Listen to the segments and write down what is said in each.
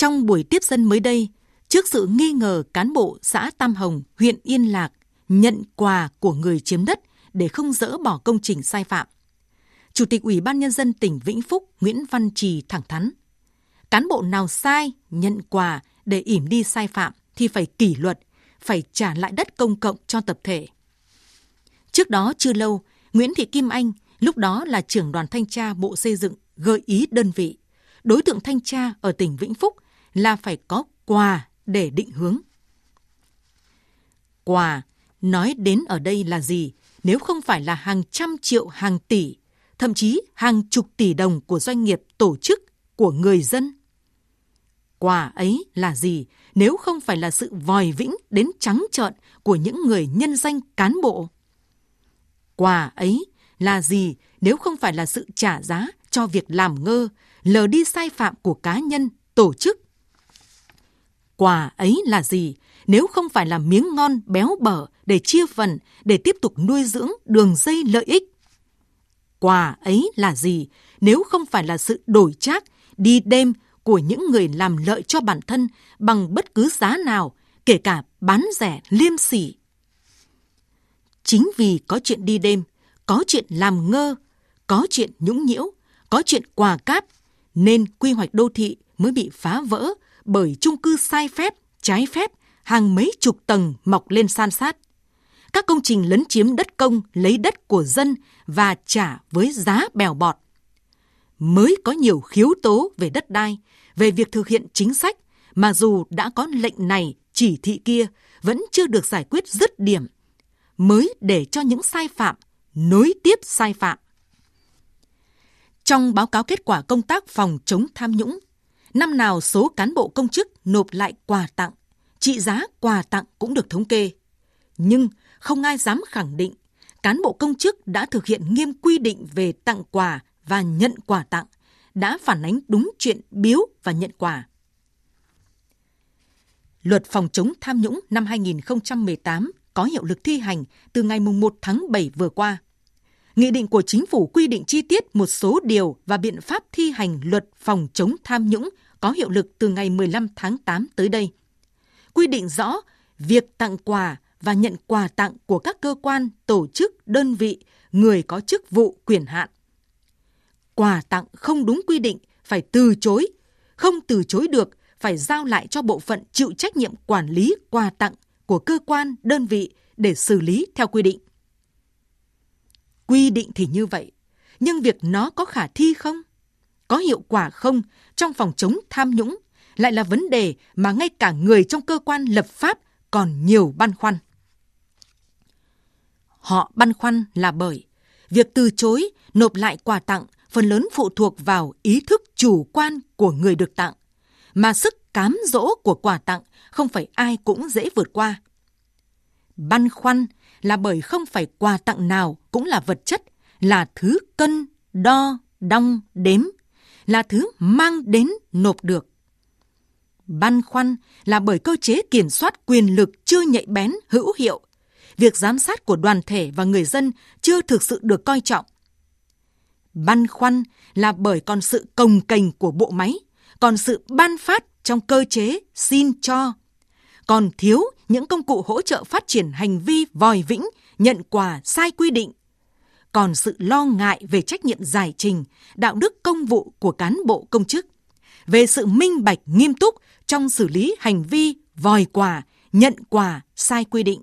Trong buổi tiếp dân mới đây, trước sự nghi ngờ cán bộ xã Tam Hồng, huyện Yên Lạc nhận quà của người chiếm đất để không dỡ bỏ công trình sai phạm, Chủ tịch Ủy ban Nhân dân tỉnh Vĩnh Phúc Nguyễn Văn Trì thẳng thắn. Cán bộ nào sai, nhận quà để ỉm đi sai phạm thì phải kỷ luật, phải trả lại đất công cộng cho tập thể. Trước đó chưa lâu, Nguyễn Thị Kim Anh, lúc đó là trưởng đoàn thanh tra Bộ Xây dựng, gợi ý đơn vị. Đối tượng thanh tra ở tỉnh Vĩnh Phúc là phải có quà để định hướng. Quà, nói đến ở đây là gì nếu không phải là hàng trăm triệu hàng tỷ, thậm chí hàng chục tỷ đồng của doanh nghiệp tổ chức, của người dân? Quà ấy là gì nếu không phải là sự vòi vĩnh đến trắng trợn của những người nhân danh cán bộ? Quà ấy là gì nếu không phải là sự trả giá cho việc làm ngơ, lờ đi sai phạm của cá nhân, tổ chức? Quà ấy là gì nếu không phải là miếng ngon béo bở để chia phần, để tiếp tục nuôi dưỡng đường dây lợi ích? Quà ấy là gì nếu không phải là sự đổi trác, đi đêm của những người làm lợi cho bản thân bằng bất cứ giá nào, kể cả bán rẻ liêm sỉ. Chính vì có chuyện đi đêm, có chuyện làm ngơ, có chuyện nhũng nhiễu, có chuyện quà cáp, nên quy hoạch đô thị mới bị phá vỡ bởi chung cư sai phép, trái phép, hàng mấy chục tầng mọc lên san sát. Các công trình lấn chiếm đất công, lấy đất của dân và trả với giá bèo bọt. Mới có nhiều khiếu tố về đất đai, về việc thực hiện chính sách mà dù đã có lệnh này, chỉ thị kia vẫn chưa được giải quyết dứt điểm, mới để cho những sai phạm nối tiếp sai phạm. Trong báo cáo kết quả công tác phòng chống tham nhũng, năm nào số cán bộ công chức nộp lại quà tặng, trị giá quà tặng cũng được thống kê. Nhưng không ai dám khẳng định cán bộ công chức đã thực hiện nghiêm quy định về tặng quà và nhận quà tặng, đã phản ánh đúng chuyện biếu và nhận quà. Luật phòng chống tham nhũng năm 2018 có hiệu lực thi hành từ ngày 1 tháng 7 vừa qua. Nghị định của chính phủ quy định chi tiết một số điều và biện pháp thi hành luật phòng chống tham nhũng có hiệu lực từ ngày 15 tháng 8 tới đây. Quy định rõ việc tặng quà và nhận quà tặng của các cơ quan, tổ chức, đơn vị, người có chức vụ quyền hạn. Quà tặng không đúng quy định phải từ chối, không từ chối được phải giao lại cho bộ phận chịu trách nhiệm quản lý quà tặng của cơ quan, đơn vị để xử lý theo quy định. Quy định thì như vậy, nhưng việc nó có khả thi không? Có hiệu quả không trong phòng chống tham nhũng lại là vấn đề mà ngay cả người trong cơ quan lập pháp còn nhiều băn khoăn. Họ băn khoăn là bởi việc từ chối nộp lại quà tặng phần lớn phụ thuộc vào ý thức chủ quan của người được tặng, mà sức cám dỗ của quà tặng không phải ai cũng dễ vượt qua. Băn khoăn là bởi không phải quà tặng nào cũng là vật chất, là thứ cân, đo, đong, đếm, là thứ mang đến nộp được. Băn khoăn là bởi cơ chế kiểm soát quyền lực chưa nhạy bén, hữu hiệu, việc giám sát của đoàn thể và người dân chưa thực sự được coi trọng. Băn khoăn là bởi còn sự cồng kềnh của bộ máy, còn sự ban phát trong cơ chế xin cho, còn thiếu những công cụ hỗ trợ phát triển hành vi vòi vĩnh, nhận quà sai quy định, còn sự lo ngại về trách nhiệm giải trình, đạo đức công vụ của cán bộ công chức, về sự minh bạch nghiêm túc trong xử lý hành vi vòi quà, nhận quà sai quy định.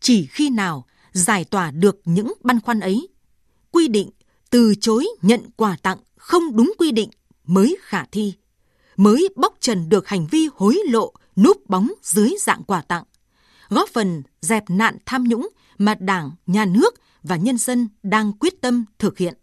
Chỉ khi nào giải tỏa được những băn khoăn ấy, quy định từ chối nhận quà tặng không đúng quy định mới khả thi, mới bóc trần được hành vi hối lộ núp bóng dưới dạng quà tặng, góp phần dẹp nạn tham nhũng mà Đảng, Nhà nước và nhân dân đang quyết tâm thực hiện.